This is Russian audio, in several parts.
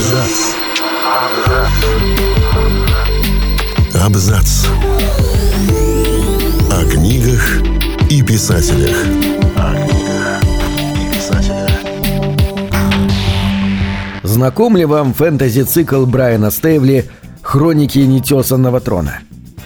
Абзац. Абзац. О книгах и писателях. О книгах и писателях. Знаком ли вам фэнтези-цикл Брайана Стейвли «Хроники нетесанного трона»?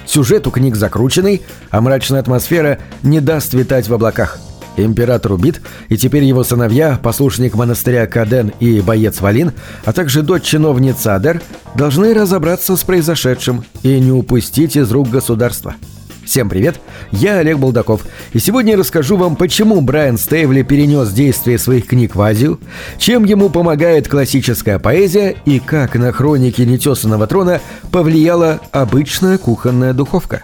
Сюжет у книг закрученный, а мрачная атмосфера не даст витать в облаках. Император убит, и теперь его сыновья, послушник монастыря Каден и боец Валин, а также дочь чиновницы Адер, должны разобраться с произошедшим и не упустить из рук государства. Всем привет, я Олег Булдаков, и сегодня расскажу вам, почему Брайан Стейвли перенес действие своих книг в Азию, чем ему помогает классическая поэзия и как на хроники нетесанного трона повлияла обычная кухонная духовка.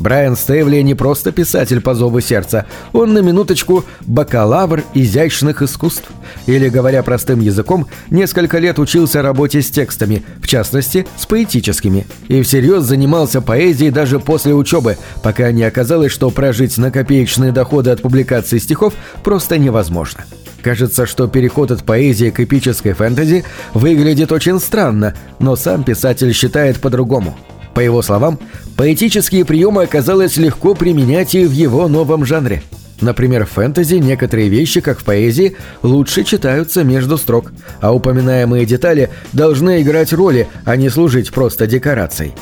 Брайан Стейвли не просто писатель по зову сердца, он на минуточку бакалавр изящных искусств. Или, говоря простым языком, несколько лет учился работе с текстами, в частности, с поэтическими, и всерьез занимался поэзией даже после учебы, пока не оказалось, что прожить на копеечные доходы от публикации стихов просто невозможно. Кажется, что переход от поэзии к эпической фэнтези выглядит очень странно, но сам писатель считает по-другому – по его словам, поэтические приемы оказалось легко применять и в его новом жанре. Например, в фэнтези некоторые вещи, как в поэзии, лучше читаются между строк, а упоминаемые детали должны играть роли, а не служить просто декорацией.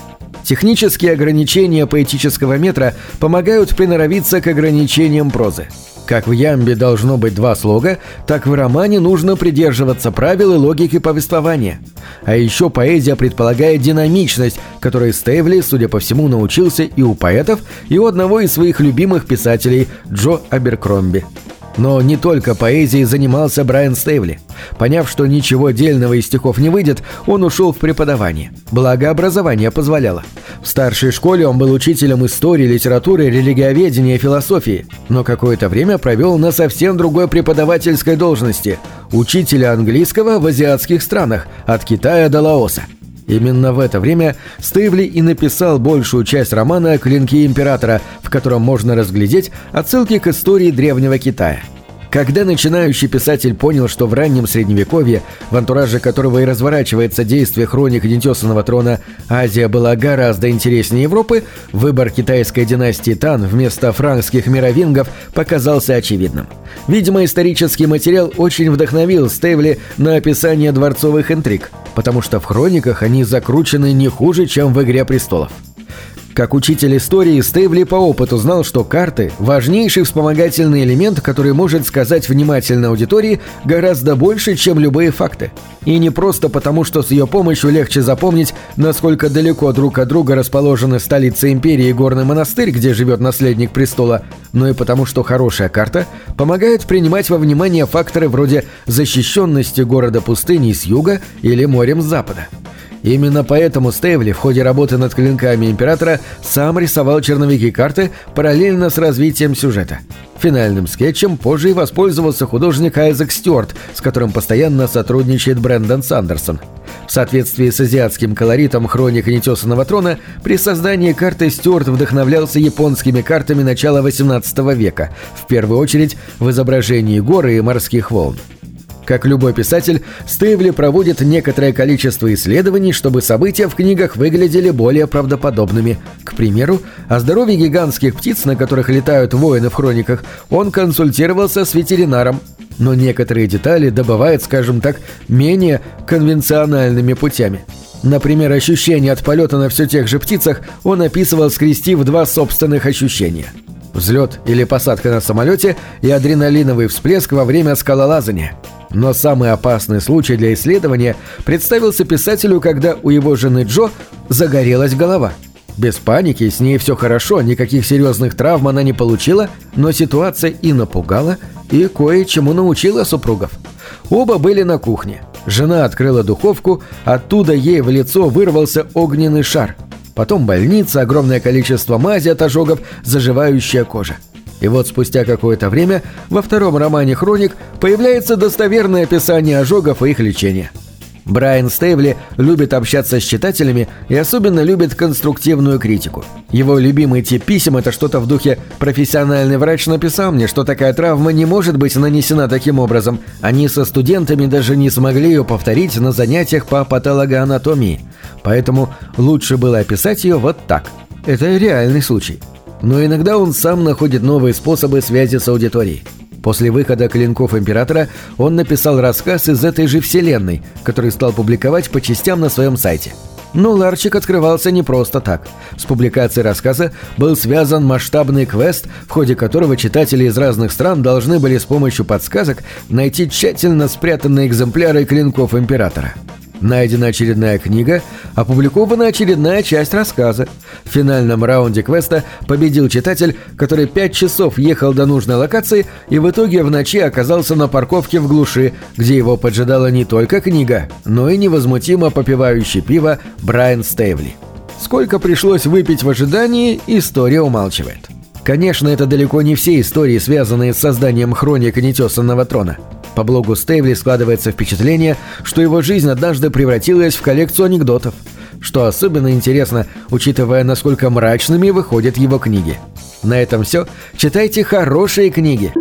Технические ограничения поэтического метра помогают приноровиться к ограничениям прозы. Как в ямбе должно быть два слога, так в романе нужно придерживаться правил и логики повествования. А еще поэзия предполагает динамичность, которой Стейвли, судя по всему, научился и у поэтов, и у одного из своих любимых писателей Джо Аберкромби. Но не только поэзией занимался Брайан Стейвли. Поняв, что ничего дельного из стихов не выйдет, он ушел в преподавание. Благо образование позволяло. В старшей школе он был учителем истории, литературы, религиоведения и философии, но какое-то время провел на совсем другой преподавательской должности – учителя английского в азиатских странах, от Китая до Лаоса. Именно в это время Стейвли и написал большую часть романа «Клинки Императора», в котором можно разглядеть отсылки к истории Древнего Китая – когда начинающий писатель понял, что в раннем средневековье, в антураже которого и разворачивается действие хроник нетесанного трона, Азия была гораздо интереснее Европы, выбор китайской династии Тан вместо франкских мировингов показался очевидным. Видимо, исторический материал очень вдохновил Стейвли на описание дворцовых интриг, потому что в хрониках они закручены не хуже, чем в «Игре престолов». Как учитель истории, Стейвли по опыту знал, что карты – важнейший вспомогательный элемент, который может сказать внимательной аудитории гораздо больше, чем любые факты. И не просто потому, что с ее помощью легче запомнить, насколько далеко друг от друга расположены столица империи и горный монастырь, где живет наследник престола, но и потому, что хорошая карта помогает принимать во внимание факторы вроде защищенности города пустыней с юга или морем с запада. Именно поэтому Стейвли в ходе работы над клинками Императора сам рисовал черновики карты параллельно с развитием сюжета. Финальным скетчем позже и воспользовался художник Айзек Стюарт, с которым постоянно сотрудничает Брэндон Сандерсон. В соответствии с азиатским колоритом хроник нетесанного трона, при создании карты Стюарт вдохновлялся японскими картами начала XVIII века, в первую очередь в изображении горы и морских волн. Как любой писатель, Стейвли проводит некоторое количество исследований, чтобы события в книгах выглядели более правдоподобными. К примеру, о здоровье гигантских птиц, на которых летают воины в хрониках, он консультировался с ветеринаром, но некоторые детали добывает, скажем так, менее конвенциональными путями. Например, ощущение от полета на все тех же птицах он описывал, скрестив два собственных ощущения. Взлет или посадка на самолете и адреналиновый всплеск во время скалолазания – но самый опасный случай для исследования представился писателю, когда у его жены Джо загорелась голова. Без паники, с ней все хорошо, никаких серьезных травм она не получила, но ситуация и напугала, и кое-чему научила супругов. Оба были на кухне. Жена открыла духовку, оттуда ей в лицо вырвался огненный шар. Потом больница, огромное количество мази от ожогов, заживающая кожа. И вот спустя какое-то время во втором романе «Хроник» появляется достоверное описание ожогов и их лечения. Брайан Стейвли любит общаться с читателями и особенно любит конструктивную критику. Его любимый тип писем – это что-то в духе «профессиональный врач написал мне, что такая травма не может быть нанесена таким образом. Они со студентами даже не смогли ее повторить на занятиях по патологоанатомии. Поэтому лучше было описать ее вот так. Это реальный случай. Но иногда он сам находит новые способы связи с аудиторией. После выхода «Клинков Императора» он написал рассказ из этой же вселенной, который стал публиковать по частям на своем сайте. Но ларчик открывался не просто так. С публикацией рассказа был связан масштабный квест, в ходе которого читатели из разных стран должны были с помощью подсказок найти тщательно спрятанные экземпляры «Клинков Императора». Найдена очередная книга, опубликована очередная часть рассказа. В финальном раунде квеста победил читатель, который пять часов ехал до нужной локации и в итоге в ночи оказался на парковке в глуши, где его поджидала не только книга, но и невозмутимо попивающий пиво Брайан Стейвли. Сколько пришлось выпить в ожидании, история умалчивает. Конечно, это далеко не все истории, связанные с созданием хроник нетесанного трона. По блогу Стейвли складывается впечатление, что его жизнь однажды превратилась в коллекцию анекдотов, что особенно интересно, учитывая, насколько мрачными выходят его книги. На этом все. Читайте хорошие книги.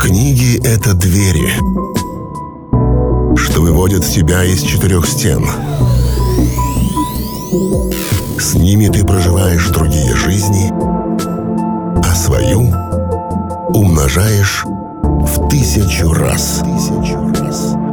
Книги — это двери, что выводят тебя из четырех стен. С ними ты проживаешь другие жизни — а свою умножаешь в тысячу раз. Тысячу раз.